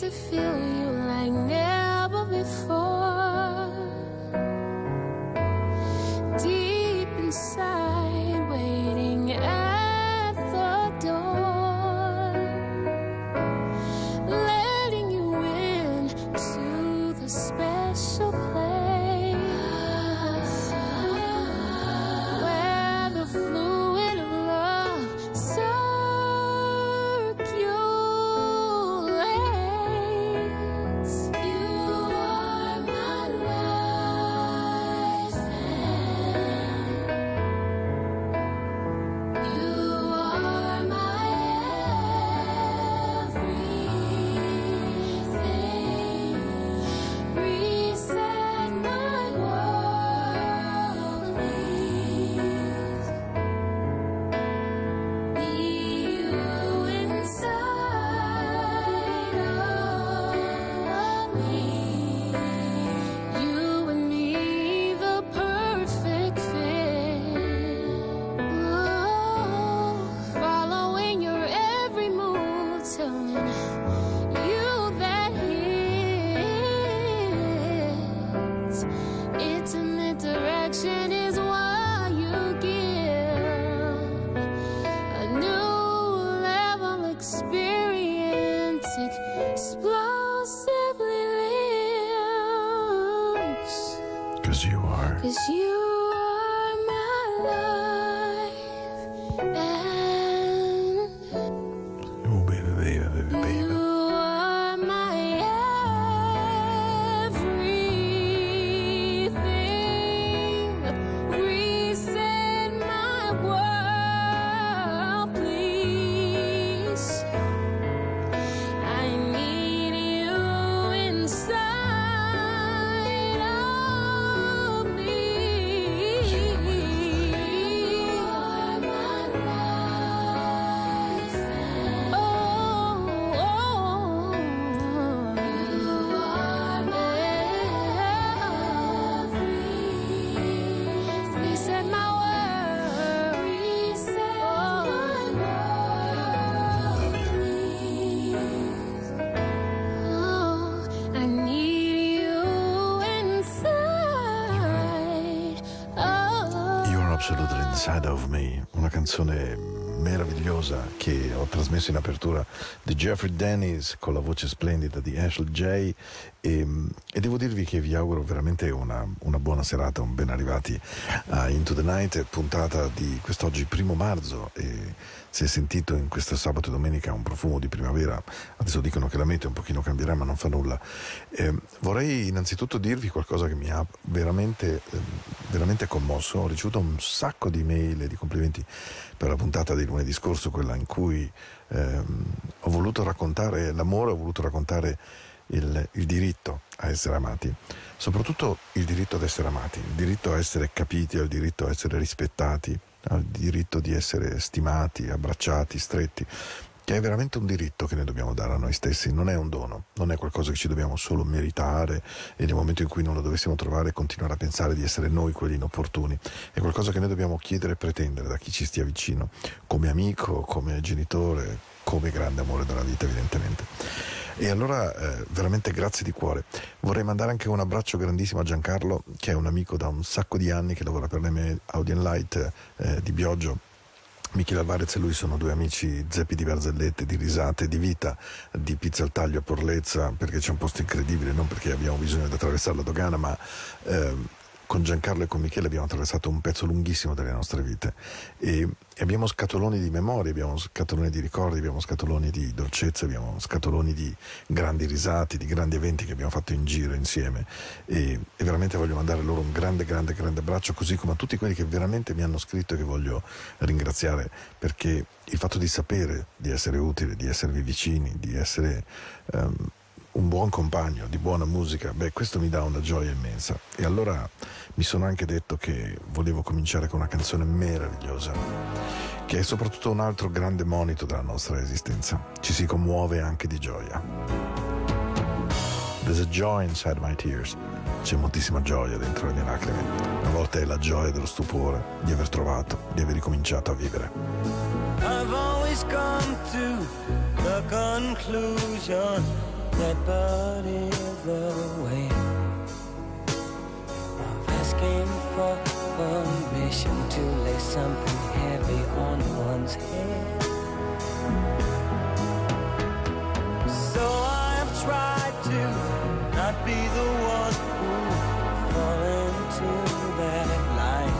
to feel Inside of Me, una canzone meravigliosa che ho trasmesso in apertura di Jeffrey Dennis con la voce splendida di Ashley J. E, e devo dirvi che vi auguro veramente una, una, buona serata, un ben arrivati a Into the Night, puntata di quest'oggi primo marzo. E si è sentito in questo sabato e domenica un profumo di primavera. Adesso dicono che la meteo un pochino cambierà, ma non fa nulla. Eh, vorrei innanzitutto dirvi qualcosa che mi ha veramente, eh, veramente commosso. Ho ricevuto un sacco di mail e di complimenti per la puntata di lunedì scorso, quella in cui ehm, ho voluto raccontare l'amore, ho voluto raccontare il, il, diritto a essere amati, soprattutto il diritto ad essere amati, il diritto a essere capiti, il diritto a essere rispettati, il diritto di essere stimati, abbracciati, stretti che è veramente un diritto che noi dobbiamo dare a noi stessi, non è un dono, non è qualcosa che ci dobbiamo solo meritare e nel momento in cui non lo dovessimo trovare continuare a pensare di essere noi quelli inopportuni, è qualcosa che noi dobbiamo chiedere e pretendere da chi ci stia vicino, come amico, come genitore, come grande amore della vita evidentemente. E allora eh, veramente grazie di cuore. Vorrei mandare anche un abbraccio grandissimo a Giancarlo, che è un amico da un sacco di anni che lavora per l'M Audien Light eh, di Bioggio Michele Alvarez e lui sono due amici zeppi di barzellette, di risate, di vita, di pizza al taglio a Porlezza, perché c'è un posto incredibile, non perché abbiamo bisogno di attraversare la dogana, ma eh, con Giancarlo e con Michele abbiamo attraversato un pezzo lunghissimo delle nostre vite. E, abbiamo scatoloni di memorie, abbiamo scatoloni di ricordi, abbiamo scatoloni di dolcezza, abbiamo scatoloni di grandi risati, di grandi eventi che abbiamo fatto in giro insieme. E, e, veramente voglio mandare loro un grande, grande, grande abbraccio, così come a tutti quelli che veramente mi hanno scritto e che voglio ringraziare perché il fatto di sapere di essere utile, di esservi vicini, di essere... Um, un buon compagno di buona musica, beh, questo mi dà una gioia immensa. E allora mi sono anche detto che volevo cominciare con una canzone meravigliosa, che è soprattutto un altro grande monito della nostra esistenza. Ci si commuove anche di gioia. There's a joy inside my tears. C'è moltissima gioia dentro le mie lacrime. A volte è la gioia dello stupore di aver trovato, di aver ricominciato a vivere. I've always come to the conclusion that is the way of asking for permission to lay something heavy on one's head. So I have tried to not be the one who fall into that line.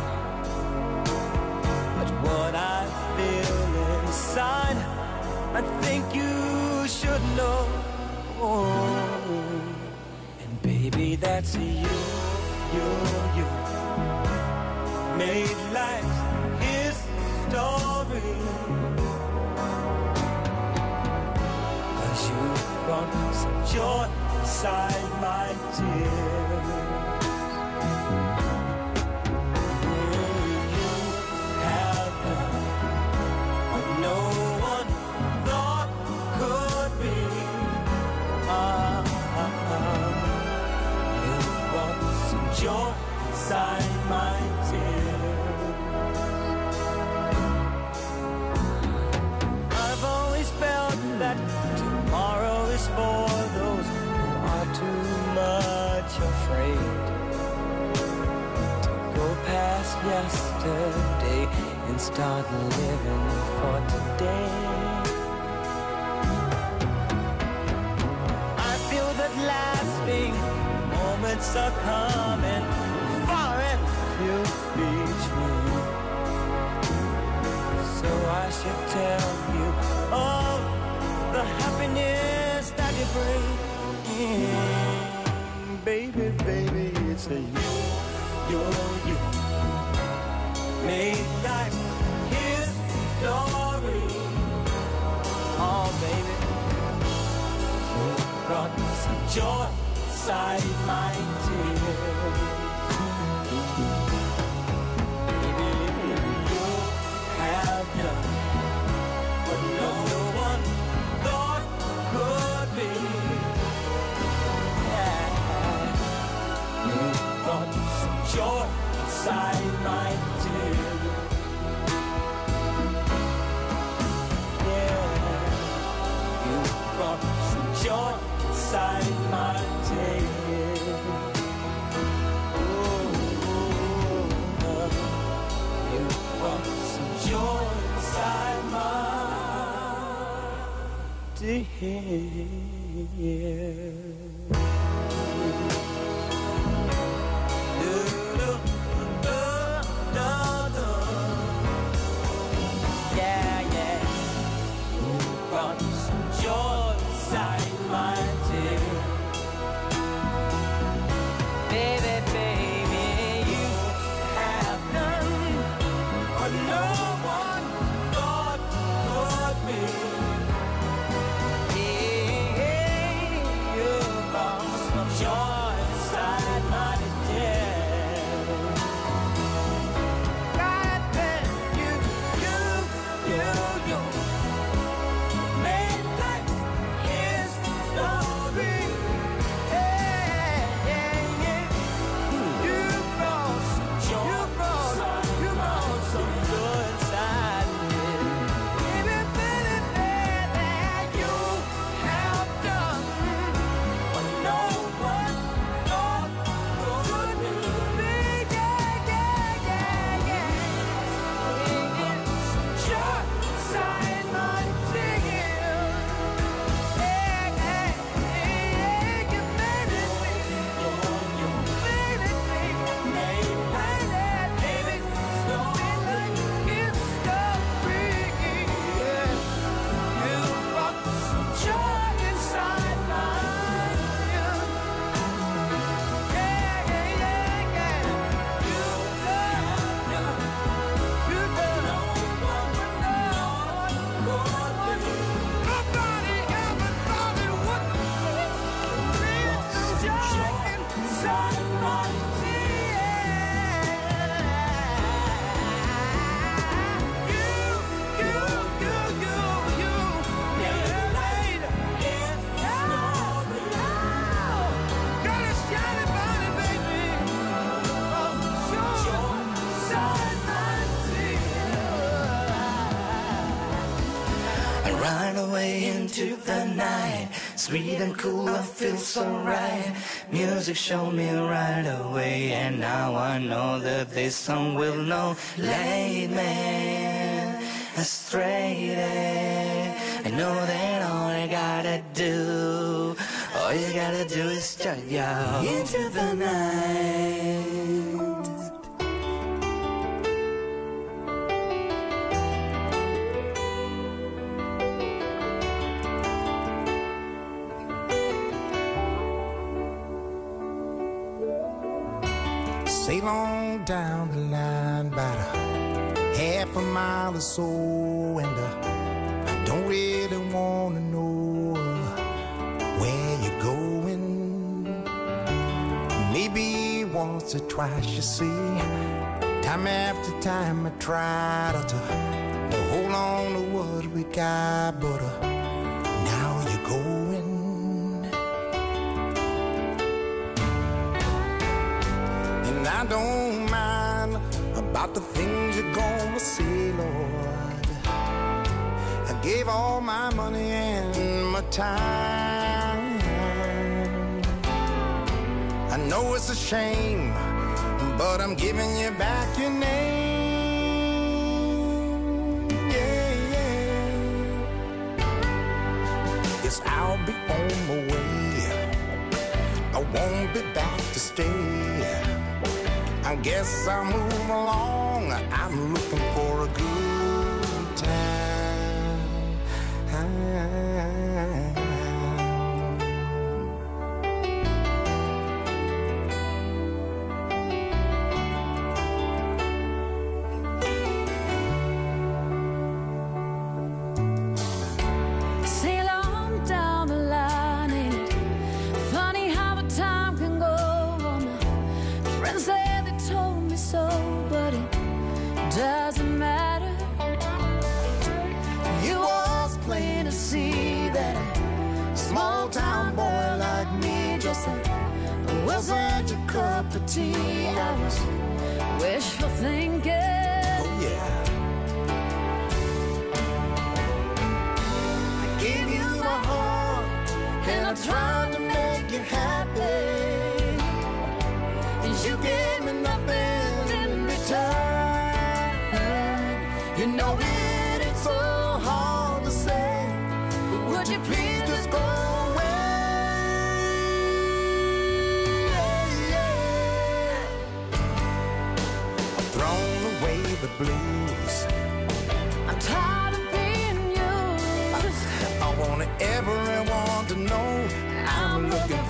But what I feel inside, I think you. And baby, that's you, you, you. Made life his story. Cause you brought some joy inside my tears. I've always felt that tomorrow is for those who are too much afraid to go past yesterday and start living for today. I feel that lasting moments are coming and few between. So I should tell you all the happiness that you bring. Baby, baby, it's a you, you're you made life his story. Oh, baby, you brought some joy inside my tears. Yeah, you brought some joy inside my you brought some joy inside my. Cool, I feel so right. Music showed me right away, and now I know that this song will know. Lead me astray. I know that all I gotta do, all you gotta do is jump into the night. Sail on down the line about a half a mile or so, and uh, I don't really wanna know uh, where you're going. Maybe once or twice, you see. Time after time, I try to, to hold on to what we got, but uh, And I don't mind about the things you're gonna see, Lord. I gave all my money and my time. I know it's a shame, but I'm giving you back your name. Yeah, I'll be on my way. I won't be back to stay. I guess I'll move along. I'm looking for a good time. still thinking. The blues. I'm tired of being used. I want everyone to know I'm looking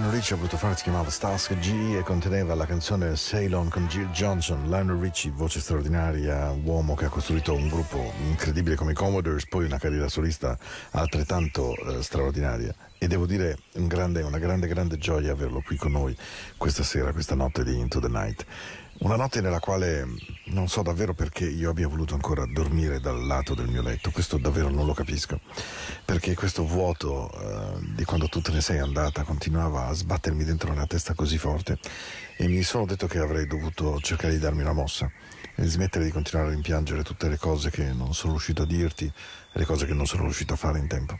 Lionel Richie ha voluto fare si chiamava Stask G e conteneva la canzone Sail On con Jill Johnson. Lionel Richie, voce straordinaria, uomo che ha costruito un gruppo incredibile come i Commodores, poi una carriera solista altrettanto eh, straordinaria. E devo dire un grande- una grande, grande gioia averlo qui con noi questa sera, questa notte di Into the Night. Una notte nella quale non so davvero perché io abbia voluto ancora dormire dal lato del mio letto, questo davvero non lo capisco, perché questo vuoto eh, di quando tu te ne sei andata continuava a sbattermi dentro la testa così forte. E mi sono detto che avrei dovuto cercare di darmi una mossa e smettere di continuare a rimpiangere tutte le cose che non sono riuscito a dirti e le cose che non sono riuscito a fare in tempo.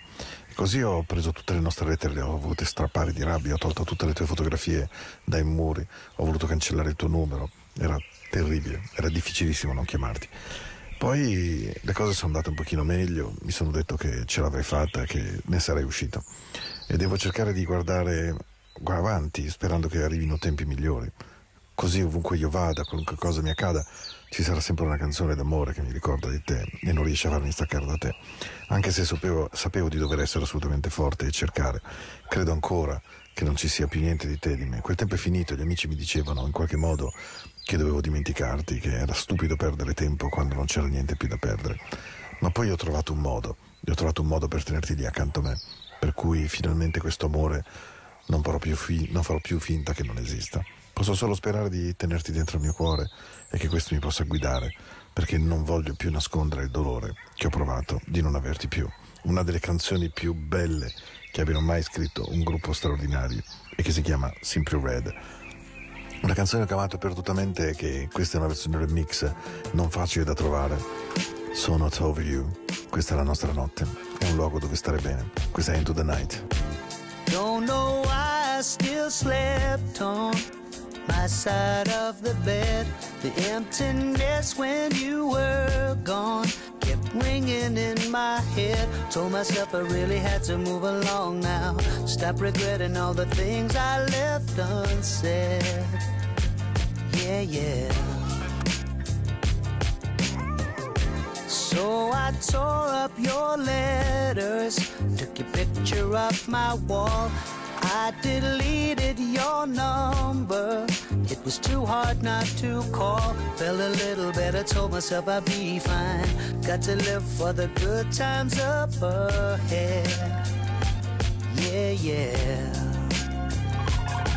Così ho preso tutte le nostre lettere, le ho volute strappare di rabbia, ho tolto tutte le tue fotografie dai muri, ho voluto cancellare il tuo numero, era terribile, era difficilissimo non chiamarti. Poi le cose sono andate un pochino meglio, mi sono detto che ce l'avrei fatta, che ne sarei uscito. E devo cercare di guardare avanti, sperando che arrivino tempi migliori. Così ovunque io vada, qualunque cosa mi accada, ci sarà sempre una canzone d'amore che mi ricorda di te e non riesce a farmi staccare da te. Anche se sapevo, sapevo di dover essere assolutamente forte e cercare. Credo ancora che non ci sia più niente di te, di me. Quel tempo è finito, gli amici mi dicevano in qualche modo che dovevo dimenticarti, che era stupido perdere tempo quando non c'era niente più da perdere. Ma poi ho trovato un modo, ho trovato un modo per tenerti lì accanto a me, per cui finalmente questo amore non farò più, fi- non farò più finta che non esista. Posso solo sperare di tenerti dentro il mio cuore e che questo mi possa guidare, perché non voglio più nascondere il dolore che ho provato di non averti più. Una delle canzoni più belle che abbiano mai scritto un gruppo straordinario e che si chiama Simply Red. Una canzone che ho amato perdutamente e che questa è una versione remix non facile da trovare. So Not Over You. Questa è la nostra notte. È un luogo dove stare bene. Questa è Into the Night. Don't know why I still slept on my side of the bed. The emptiness when you were gone ringing in my head. Told myself I really had to move along now. Stop regretting all the things I left unsaid. Yeah, yeah. So I tore up your letters, took your picture off my wall. I deleted your number. It was too hard not to call. Felt a little better, told myself I'd be fine. Got to live for the good times up ahead. Yeah, yeah.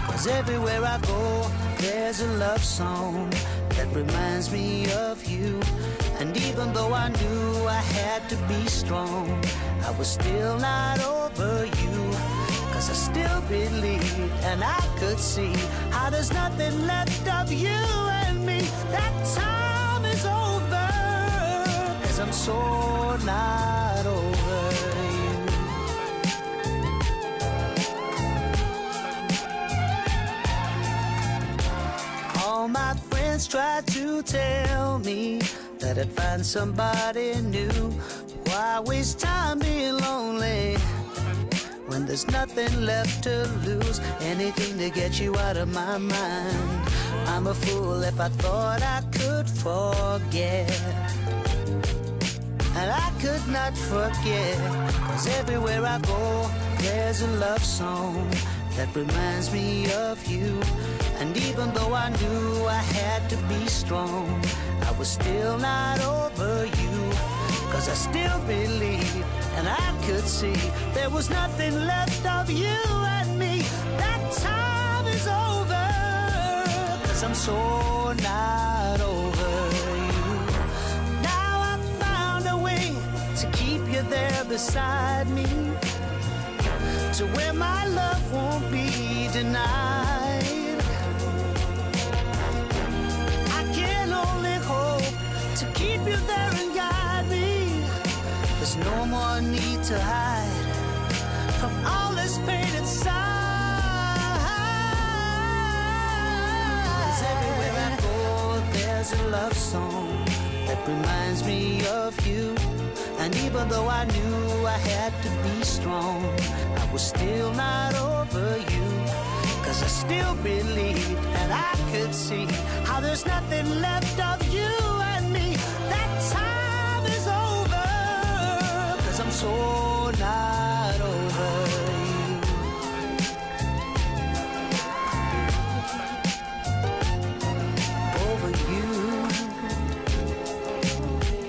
Cause everywhere I go, there's a love song that reminds me of you. And even though I knew I had to be strong, I was still not over you. Cause I still believed and I could see how there's nothing left of you and me. That time is over. so not over you. All my friends tried to tell me that I'd find somebody new. Why waste time being lonely when there's nothing left to lose? Anything to get you out of my mind. I'm a fool if I thought I could forget. And I could not forget, cause everywhere I go, there's a love song that reminds me of you. And even though I knew I had to be strong, I was still not over you. Cause I still believe, and I could see, there was nothing left of you and me. That time is over, cause I'm so not over you. Now I found a way to keep you there beside me to where my love won't be denied. I can only hope to keep you there. No more need to hide from all this pain inside. 'Cause everywhere I go, there's a love song that reminds me of you. And even though I knew I had to be strong, I was still not over you. Cause I still believed and I could see how there's nothing left of you so not over you. Over you.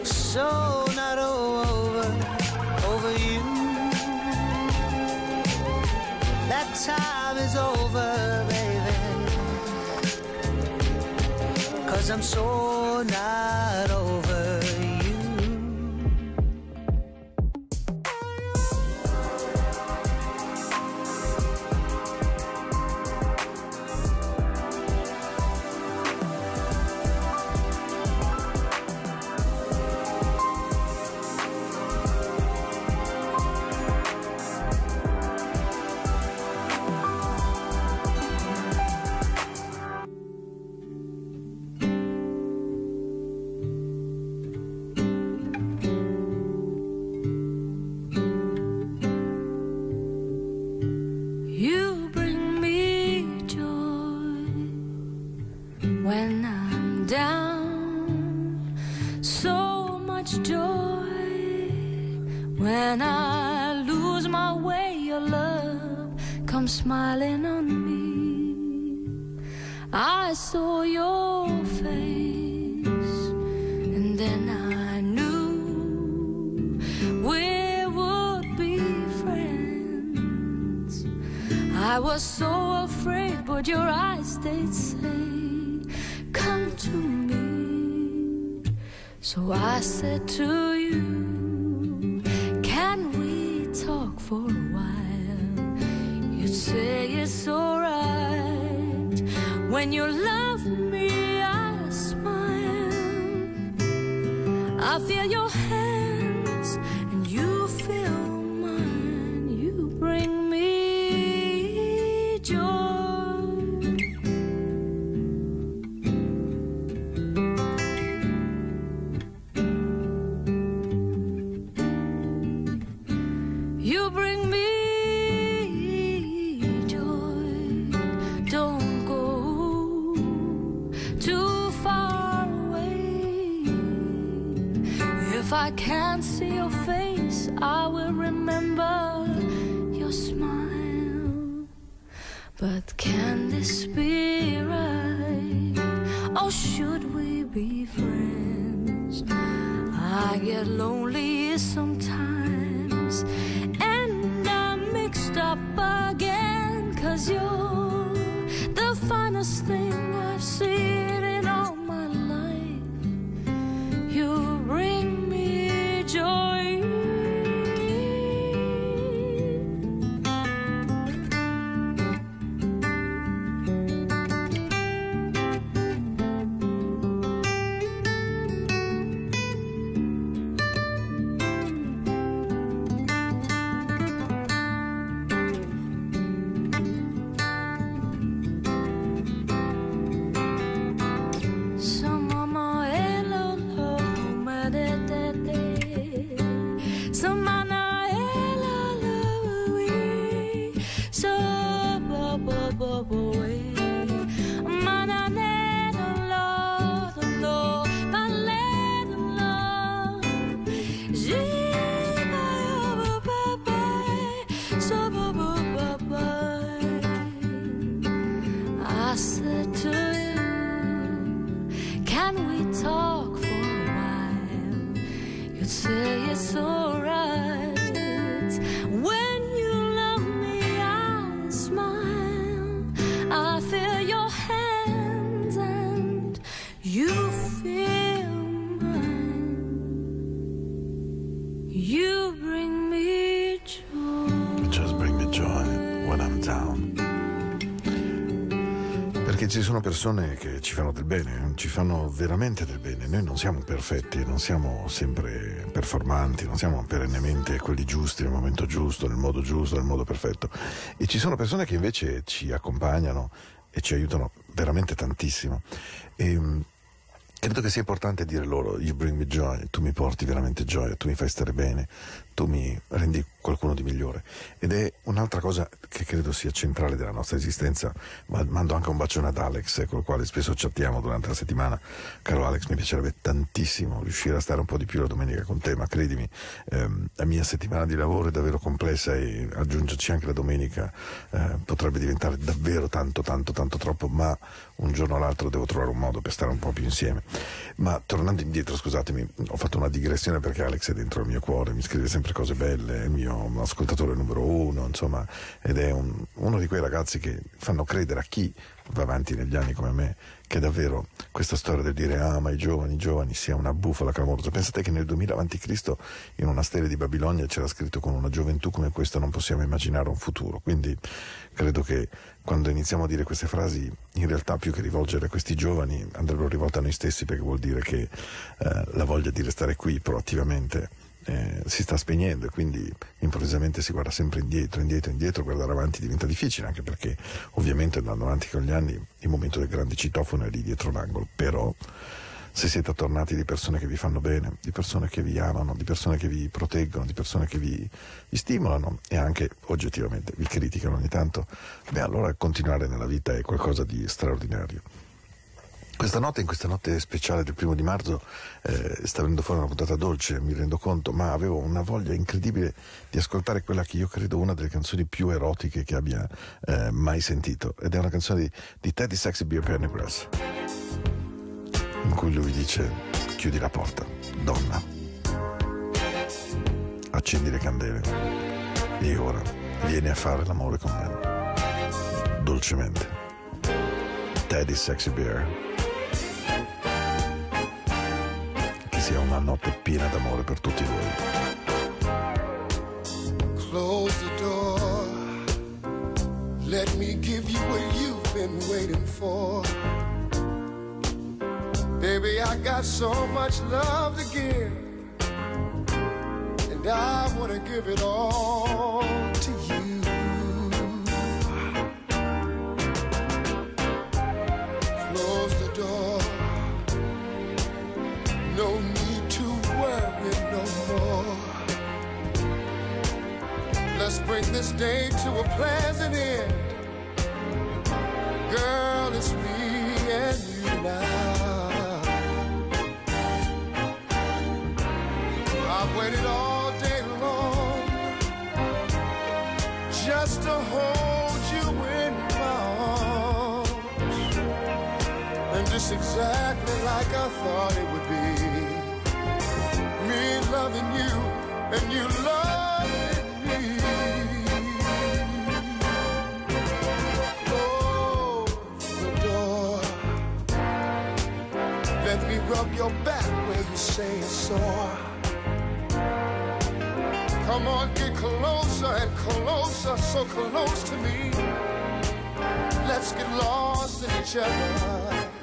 So not over, over you. That time is over, baby. Cause I'm so not over persone che ci fanno del bene, ci fanno veramente del bene. Noi non siamo perfetti, non siamo sempre performanti, non siamo perennemente quelli giusti nel momento giusto, nel modo giusto, nel modo perfetto. E ci sono persone che invece ci accompagnano e ci aiutano veramente tantissimo. E, credo che sia importante dire loro, you bring me joy, tu mi porti veramente gioia, tu mi fai stare bene, tu mi rendi qualcuno di migliore. Ed è un'altra cosa che credo sia centrale della nostra esistenza. Mando anche un bacione ad Alex, con il quale spesso chattiamo durante la settimana. Caro Alex, mi piacerebbe tantissimo riuscire a stare un po' di più la domenica con te, ma credimi, ehm, la mia settimana di lavoro è davvero complessa e aggiungerci anche la domenica eh, potrebbe diventare davvero tanto, tanto, tanto troppo, ma un giorno o l'altro devo trovare un modo per stare un po' più insieme. Ma tornando indietro, scusatemi, ho fatto una digressione perché Alex è dentro il mio cuore, mi scrive sempre cose belle, è il mio ascoltatore numero uno, insomma, ed è un, uno di quei ragazzi che fanno credere a chi va avanti negli anni come me che davvero questa storia del dire ah i giovani, i giovani sia una bufala clamorosa. Pensate che nel 2000 a.C. in una stele di Babilonia c'era scritto con una gioventù come questa non possiamo immaginare un futuro, quindi credo che quando iniziamo a dire queste frasi in realtà più che rivolgere a questi giovani andrebbero rivolte a noi stessi perché vuol dire che eh, la voglia di restare qui proattivamente eh, si sta spegnendo e quindi improvvisamente si guarda sempre indietro, indietro, indietro, guardare avanti diventa difficile anche perché ovviamente andando avanti con gli anni il momento del grande citofono è lì dietro l'angolo, però se siete attornati di persone che vi fanno bene, di persone che vi amano, di persone che vi proteggono, di persone che vi, vi stimolano e anche oggettivamente vi criticano ogni tanto, beh allora continuare nella vita è qualcosa di straordinario. Questa notte, in questa notte speciale del primo di marzo, eh, sta venendo fuori una puntata dolce, mi rendo conto, ma avevo una voglia incredibile di ascoltare quella che io credo una delle canzoni più erotiche che abbia eh, mai sentito. Ed è una canzone di, di Teddy Sexy Beer Pendergrass, in cui lui dice: Chiudi la porta, donna, accendi le candele e ora vieni a fare l'amore con me. Dolcemente. Teddy Sexy Beer. Sia una notte piena d'amore per tutti voi. Close the door. Let me give you what you've been waiting for. Baby, I got so much love to give. And I want to give it all to you. Bring this day to a pleasant end. Girl, it's me and you now. I've waited all day long just to hold you in my arms. And just exactly like I thought it would be. Me loving you and you loving rub your back where you say it's sore. Come on, get closer and closer, so close to me. Let's get lost in each other.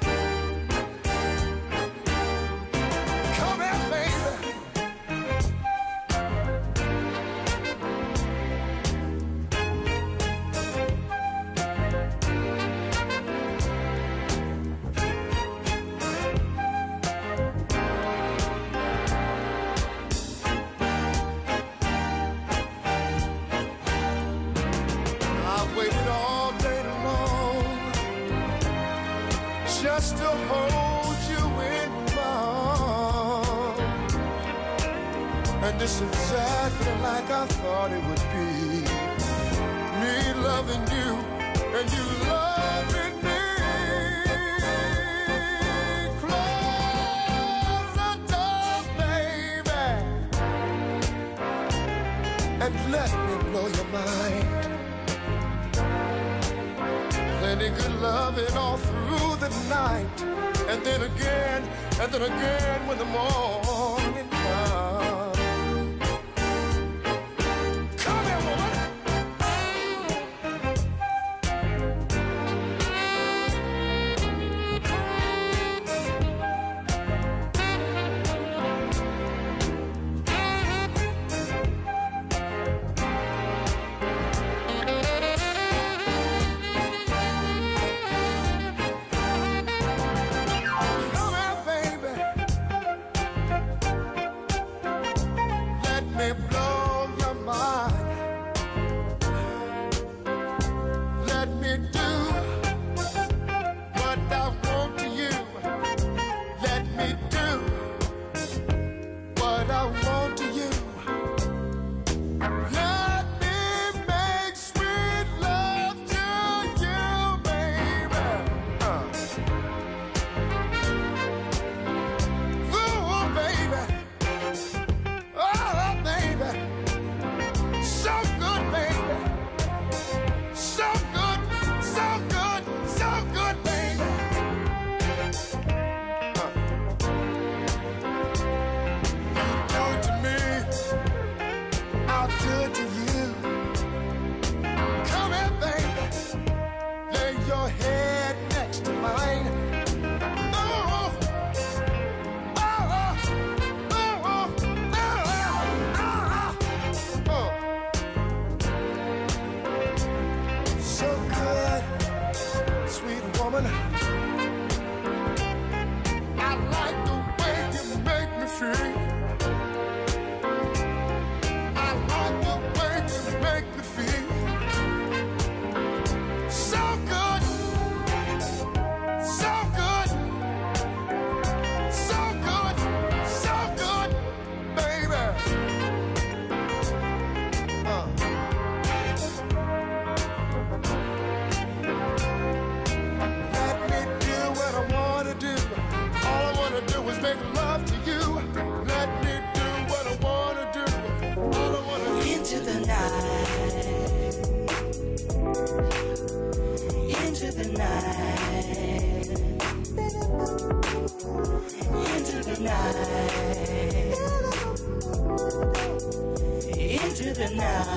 into the night.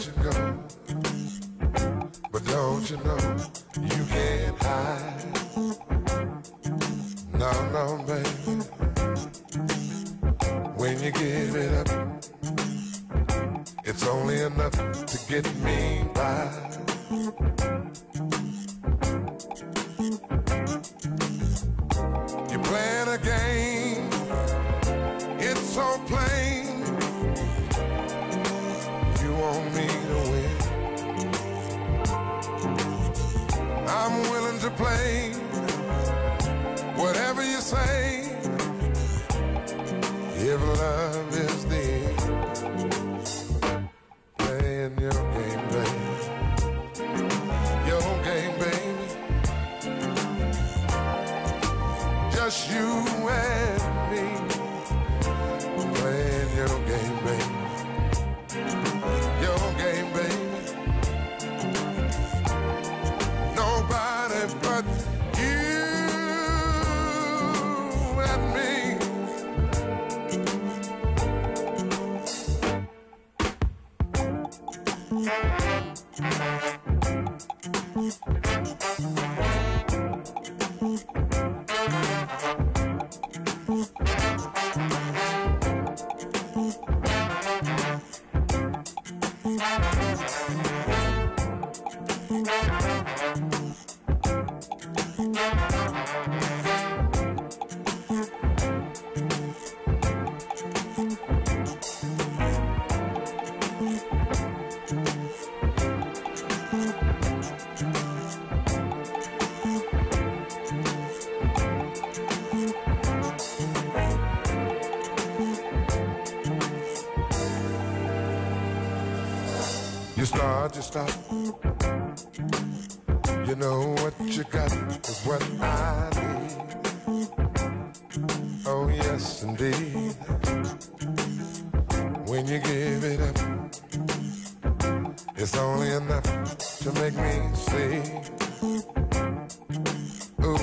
Virgin go. start, just stop. You know what you got is what I need. Oh, yes, indeed. When you give it up, it's only enough to make me see, Ooh,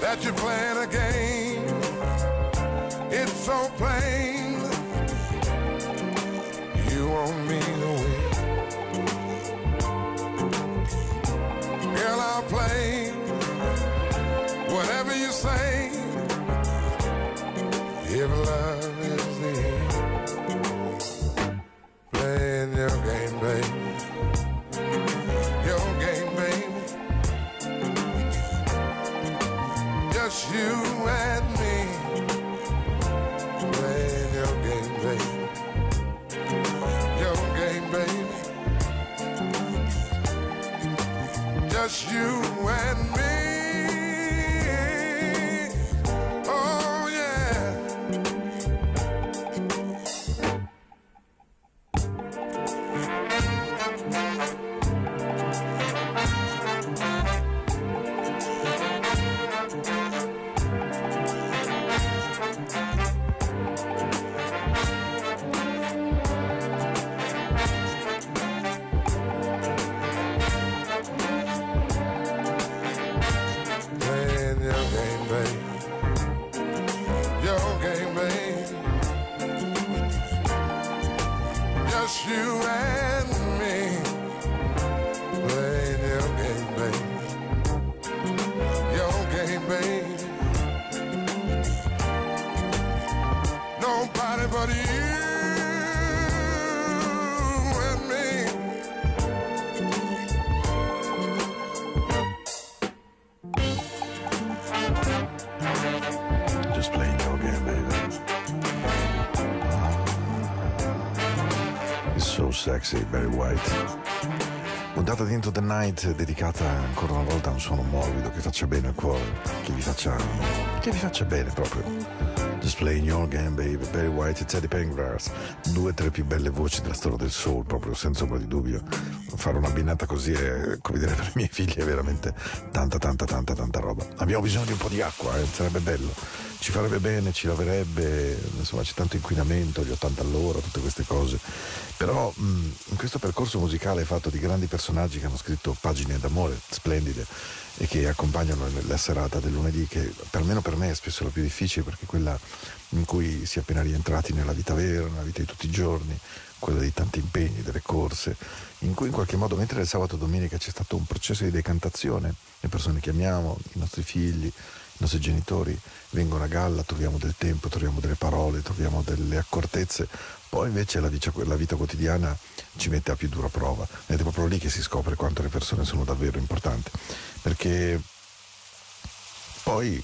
that you're playing a game Sexy, Barry White. Puntata di Into the Night dedicata ancora una volta a un suono morbido che faccia bene al cuore, che vi faccia, che vi faccia bene proprio. Just playing your game, baby. Barry White e Teddy Pengrass, due tra le più belle voci della storia del soul, proprio senza ombra di dubbio. Fare un'abbinata così è, come dire, per i miei figli è veramente tanta, tanta, tanta, tanta roba. Abbiamo bisogno di un po' di acqua, eh, sarebbe bello. Ci farebbe bene, ci laverebbe, insomma c'è tanto inquinamento, gli 80 all'ora, tutte queste cose. Però mh, in questo percorso musicale fatto di grandi personaggi che hanno scritto pagine d'amore splendide e che accompagnano la serata del lunedì, che almeno per me è spesso la più difficile perché quella in cui si è appena rientrati nella vita vera, nella vita di tutti i giorni, quella dei tanti impegni, delle corse, in cui in qualche modo, mentre il sabato e domenica c'è stato un processo di decantazione, le persone che amiamo, i nostri figli, i nostri genitori vengono a galla, troviamo del tempo, troviamo delle parole, troviamo delle accortezze, poi invece la vita, la vita quotidiana ci mette a più dura prova. Ed è proprio lì che si scopre quanto le persone sono davvero importanti, perché poi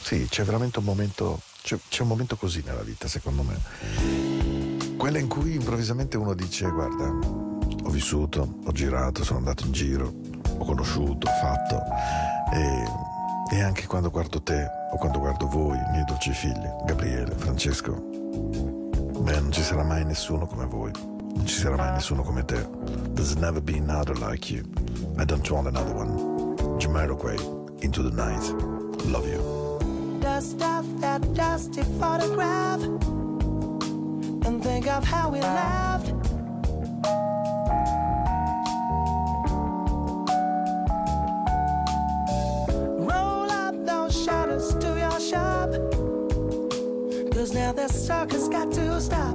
sì, c'è veramente un momento, c'è, c'è un momento così nella vita secondo me, quella in cui improvvisamente uno dice guarda, ho vissuto, ho girato, sono andato in giro, ho conosciuto, ho fatto e e anche quando guardo te o quando guardo voi, miei dolci figli, Gabriele, Francesco, beh, non ci sarà mai nessuno come voi. Non ci sarà mai nessuno come te. There's never been another like you. I don't want another one. Jamiroquai, Into the Night. Love you. Dust off that dusty photograph and think of how we laughed. This circus got to stop.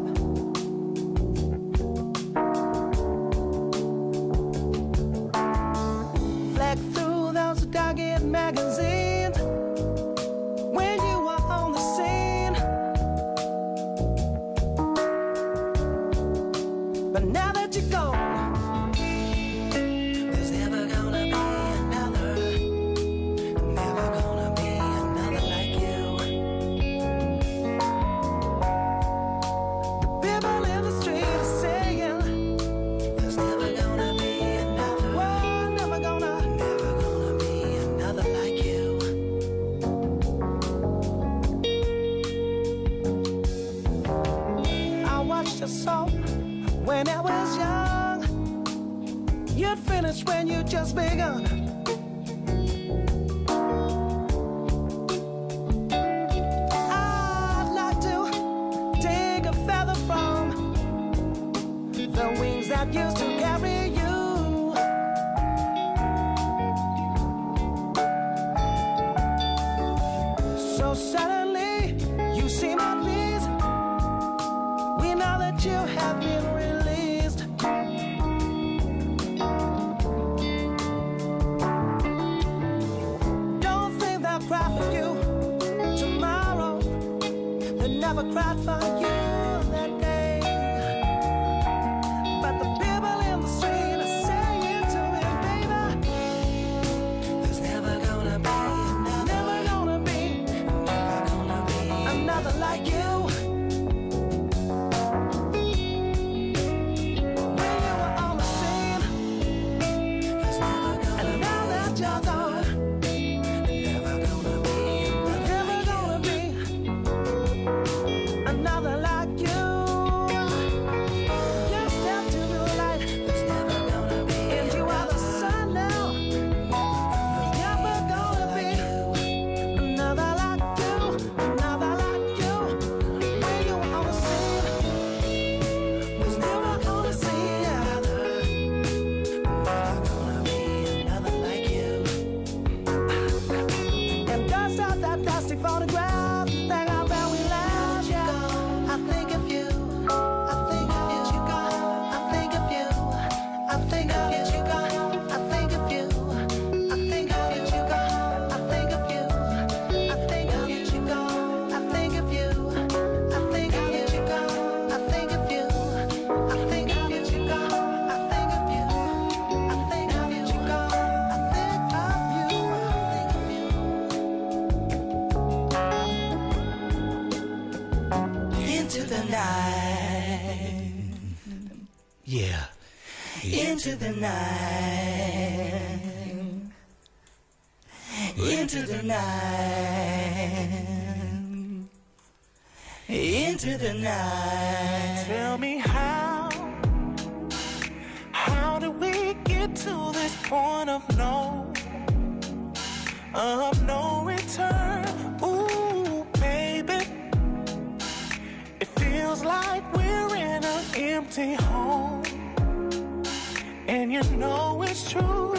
You have been released. Don't think cry for you tomorrow. They never cried for you Into the night. Into the night. Into the night. Tell me how, how did we get to this point of no, of no return? Ooh, baby, it feels like we're in an empty home, and you know it's true.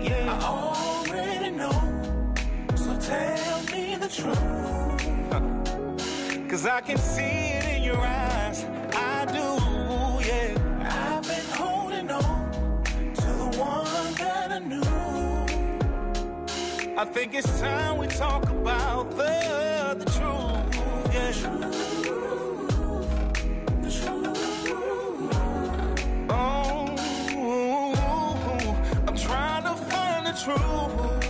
Yeah, I already know, so tell me the truth. Cause I can see it in your eyes. I do, yeah. I've been holding on to the one that I knew. I think it's time we talk about the, the truth, yeah. Truth.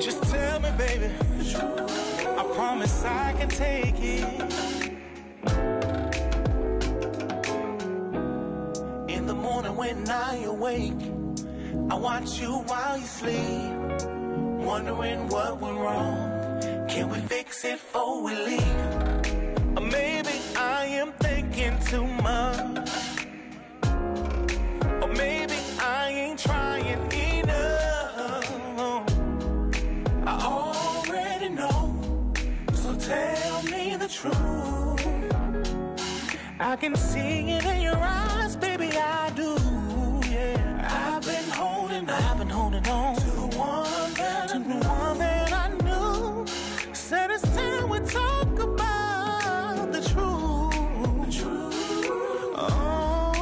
Just tell me, baby. I promise I can take it. In the morning when I awake, I watch you while you sleep. Wondering what went wrong. Can we fix it before we leave? Or maybe I am thinking too much. I can see it in your eyes, baby. I do. Yeah, I've been holding, I've been holding on to the one that to the one that I knew. Said it's time we talk about the truth. The truth. Oh,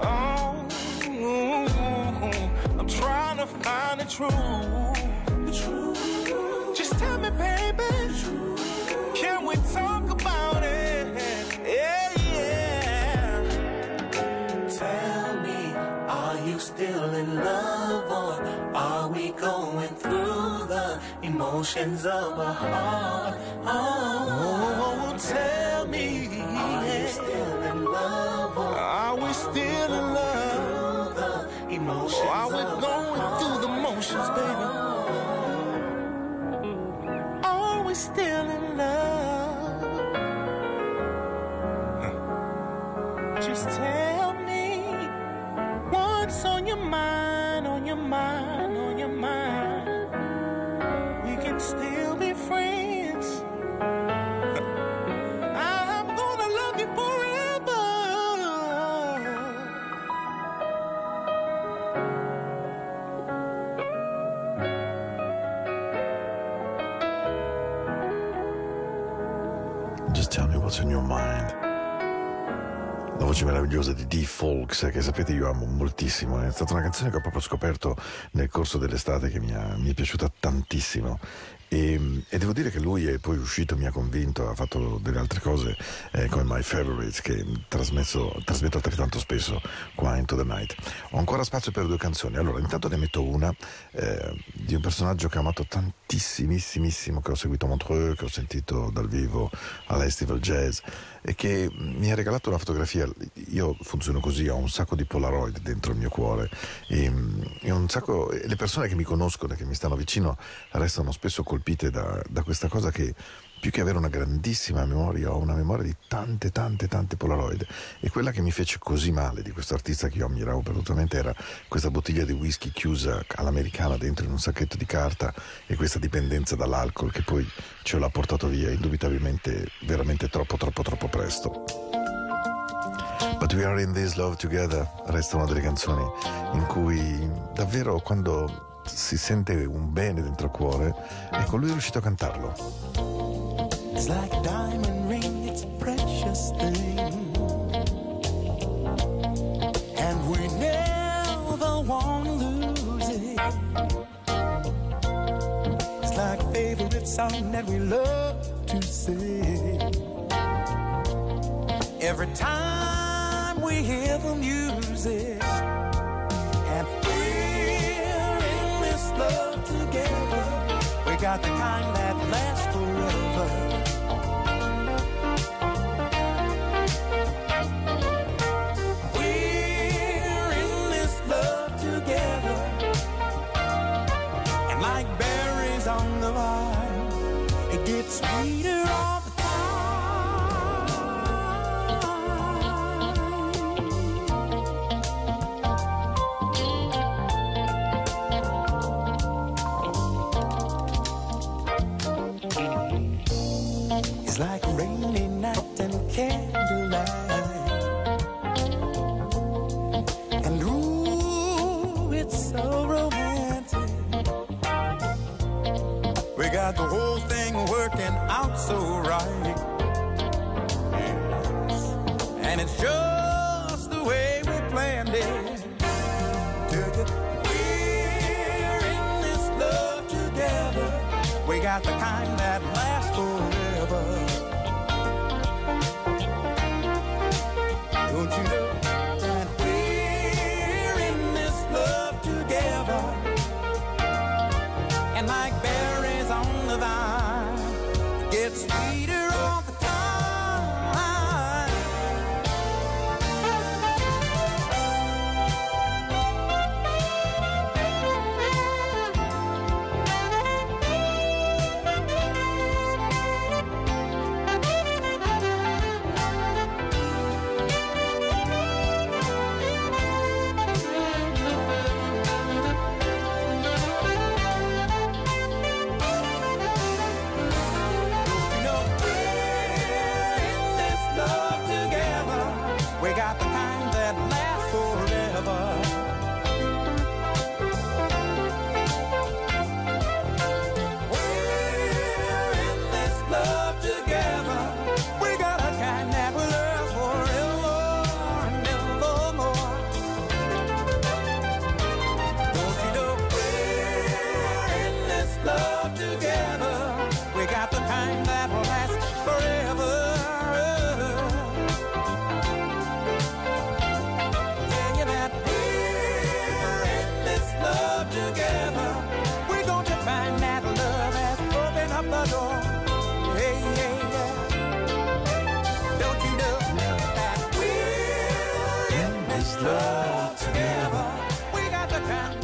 oh, I'm trying to find the truth. Emotions of a heart? Oh, tell me, what's in your mind. La voce meravigliosa di D. Folks, che sapete io amo moltissimo, è stata una canzone che ho proprio scoperto nel corso dell'estate che mi, ha- mi è piaciuta tantissimo. E, e devo dire che lui è poi uscito, mi ha convinto, ha fatto delle altre cose eh, come My Favorites che trasmetto altrettanto spesso qua Into the Night. Ho ancora spazio per due canzoni. Allora, intanto ne metto una eh, di un personaggio che ho amato tantissimissimo, che ho seguito a Montreux, che ho sentito dal vivo all'Estival Jazz e che mi ha regalato una fotografia. Io funziono così, ho un sacco di Polaroid dentro il mio cuore e, e un sacco, e le persone che mi conoscono e che mi stanno vicino restano spesso colpite da, da questa cosa che più che avere una grandissima memoria, ho una memoria di tante, tante, tante Polaroid. E quella che mi fece così male di questo artista che io ammiravo perdutamente era questa bottiglia di whisky chiusa all'americana dentro in un sacchetto di carta e questa dipendenza dall'alcol che poi ce l'ha portato via indubitabilmente veramente troppo, troppo, troppo presto. But We Are In This Love Together resta una delle canzoni in cui davvero quando si sente un bene dentro il cuore, ecco lui è riuscito a cantarlo. It's like a diamond ring, it's a precious thing. And we never want to lose it. It's like a favorite song that we love to sing. Every time we hear the music, and we're in this love together, we got the kind that lasts candlelight. And ooh, it's so romantic. We got the whole thing working out so right. And it's just the way we planned it. We're in this love together. We got the kind that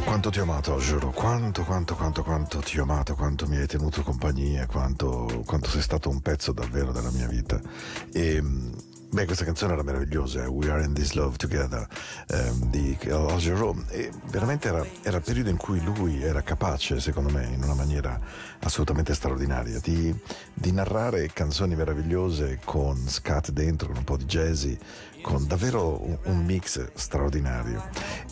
Quanto ti ho amato, giuro, quanto, quanto, quanto, quanto ti ho amato, quanto mi hai tenuto compagnia, quanto, quanto sei stato un pezzo davvero della mia vita. E, beh, questa canzone era meravigliosa, eh, We Are in This Love Together ehm, di Al Jarreau. E veramente era, era il periodo in cui lui era capace, secondo me, in una maniera assolutamente straordinaria, di, di narrare canzoni meravigliose con scat dentro, con un po' di jazzy, con davvero un, un mix straordinario.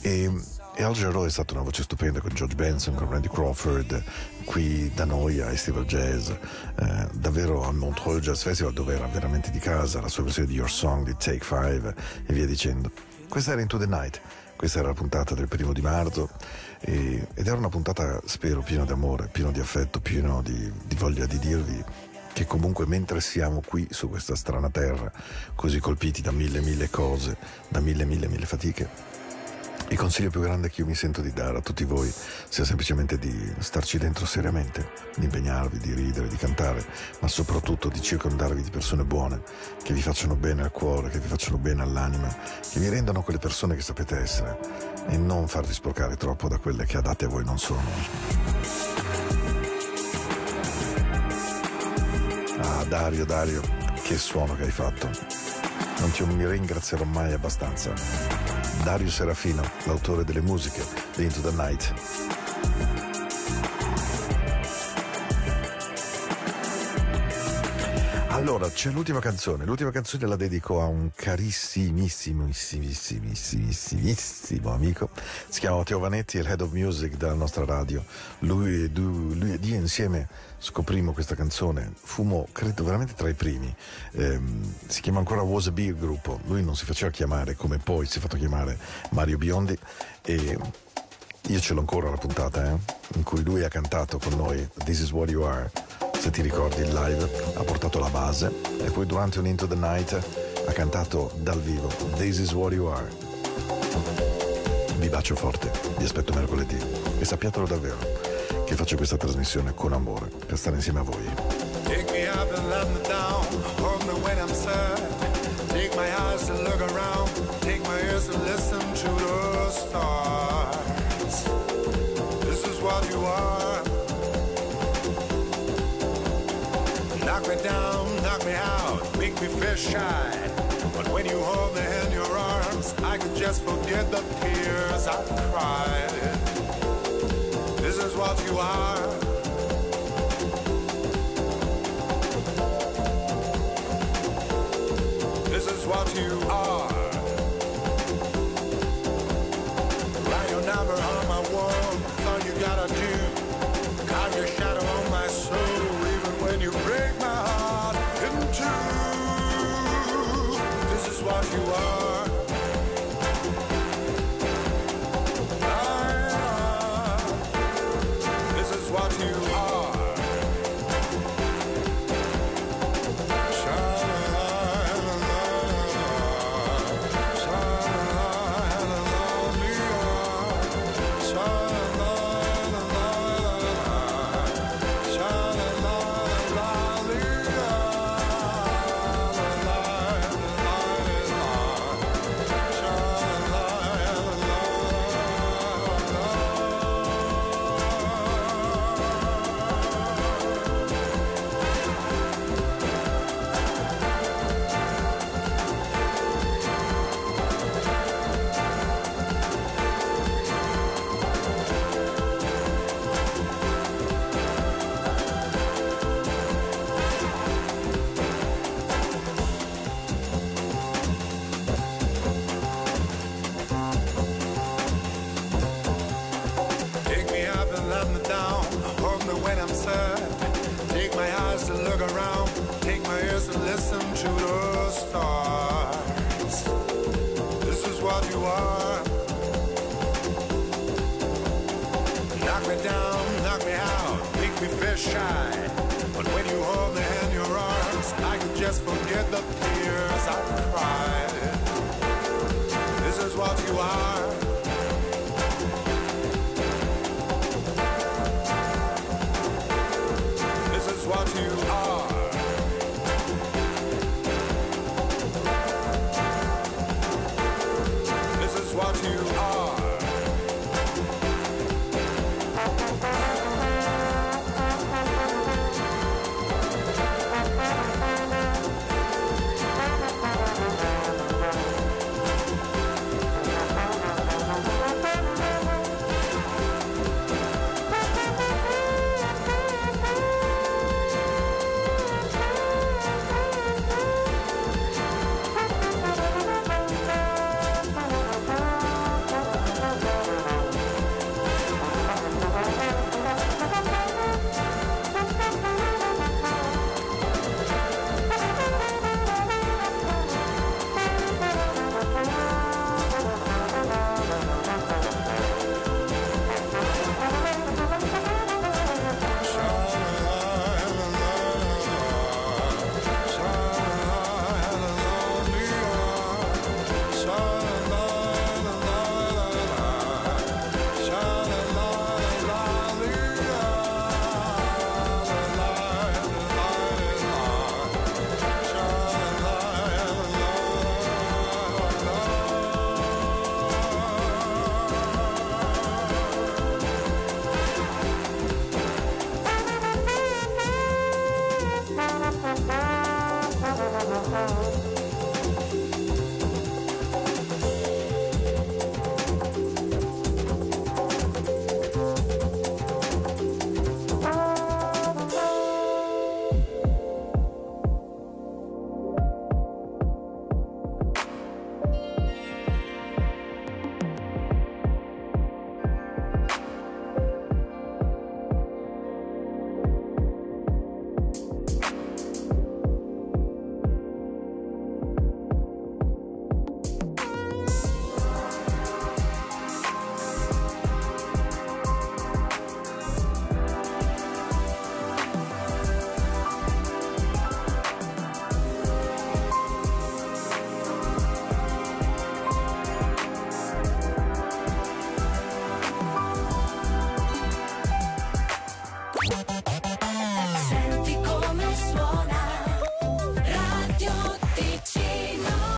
E, e Al Jarreau è stata una voce stupenda con George Benson, con Randy Crawford, qui da noi a Festival Jazz, eh, davvero al Montreux Jazz Festival dove era veramente di casa, la sua versione di Your Song, di Take Five e via dicendo. Questa era Into the Night, questa era la puntata del primo di marzo e- ed era una puntata, spero, piena di amore, piena di affetto, piena di, di voglia di dirvi che comunque mentre siamo qui su questa strana terra, così colpiti da mille mille cose, da mille mille mille fatiche, il consiglio più grande che io mi sento di dare a tutti voi sia semplicemente di starci dentro seriamente, di impegnarvi, di ridere, di cantare, ma soprattutto di circondarvi di persone buone, che vi facciano bene al cuore, che vi facciano bene all'anima, che vi rendano quelle persone che sapete essere e non farvi sporcare troppo da quelle che adatte a voi non sono. Ah, Dario, Dario, che suono che hai fatto. Non ti ringrazierò mai abbastanza. Dario Serafino, l'autore delle musiche di Into the Night. Allora, c'è l'ultima canzone. L'ultima canzone la dedico a un carissimissimo amico. Si chiama Matteo Vanetti, il head of music della nostra radio. Lui e, du- lui ed io insieme scoprimmo questa canzone. Fummo, credo, veramente tra i primi. Ehm, si chiama ancora Was a Beer Gruppo. Lui non si faceva chiamare come poi si è fatto chiamare Mario Biondi. E io ce l'ho ancora la puntata, eh, in cui lui ha cantato con noi This is what you are. Se ti ricordi il live, ha portato la base e poi durante un Into the Night ha cantato dal vivo This is what you are. Vi bacio forte, vi aspetto mercoledì e sappiatelo davvero che faccio questa trasmissione con amore per stare insieme a voi. Take me up and let me down. Hold me when I'm sad. Take my eyes to look around. Take my ears to listen to the stars. This is what you are. Knock me down, knock me out, make me feel shy. But when you hold me in your arms, I could just forget the tears I cried. This is what you are. This is what you are. Write your number on my wall. All you gotta do. Carve your shadow on my soul, what you are.